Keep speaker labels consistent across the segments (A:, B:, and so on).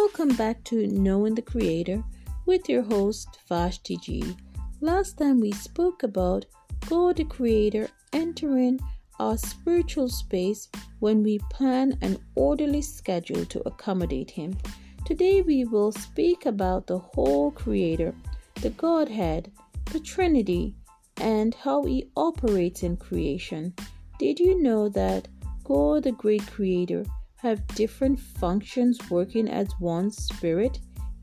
A: Welcome back to Knowing the Creator with your host Vashti G. Last time we spoke about God the Creator entering our spiritual space when we plan an orderly schedule to accommodate Him. Today we will speak about the whole Creator, the Godhead, the Trinity, and how He operates in creation. Did you know that God, the great Creator, have different functions working as one spirit?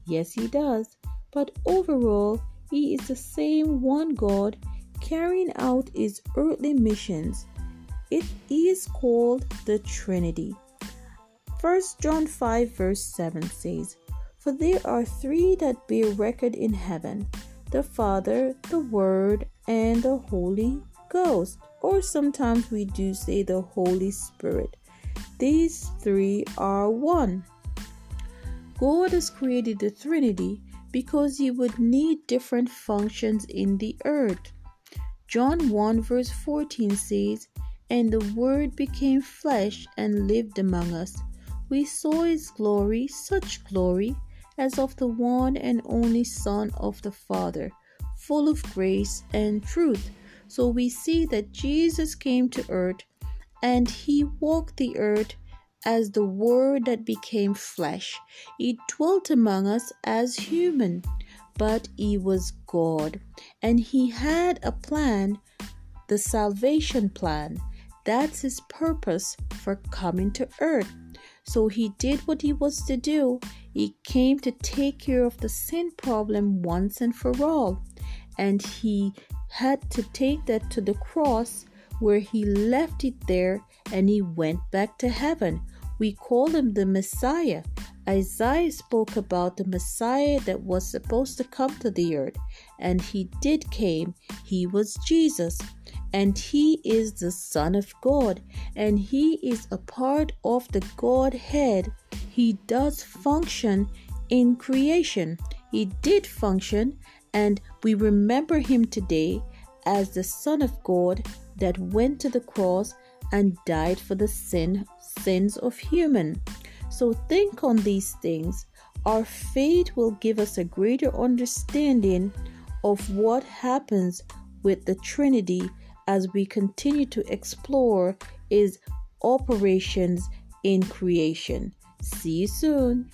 A: Yes, He does. But overall, He is the same one God carrying out His earthly missions. It is called the Trinity. 1 John 5, verse 7 says, For there are three that bear record in heaven the Father, the Word, and the Holy Ghost. Or sometimes we do say the Holy Spirit. These three are one. God has created the Trinity because He would need different functions in the earth. John 1 verse 14 says, And the Word became flesh and lived among us. We saw His glory, such glory as of the one and only Son of the Father, full of grace and truth. So we see that Jesus came to earth and he walked the earth as the Word that became flesh. He dwelt among us as human, but he was God. And he had a plan, the salvation plan. That's his purpose for coming to earth. So he did what he was to do. He came to take care of the sin problem once and for all. And he had to take that to the cross where he left it there and he went back to heaven. We call him the Messiah. Isaiah spoke about the Messiah that was supposed to come to the earth, and he did came. He was Jesus, and he is the Son of God, and he is a part of the Godhead. He does function in creation. He did function, and we remember him today as the Son of God that went to the cross and died for the sin sins of human. So think on these things. Our faith will give us a greater understanding of what happens with the Trinity as we continue to explore its operations in creation. See you soon.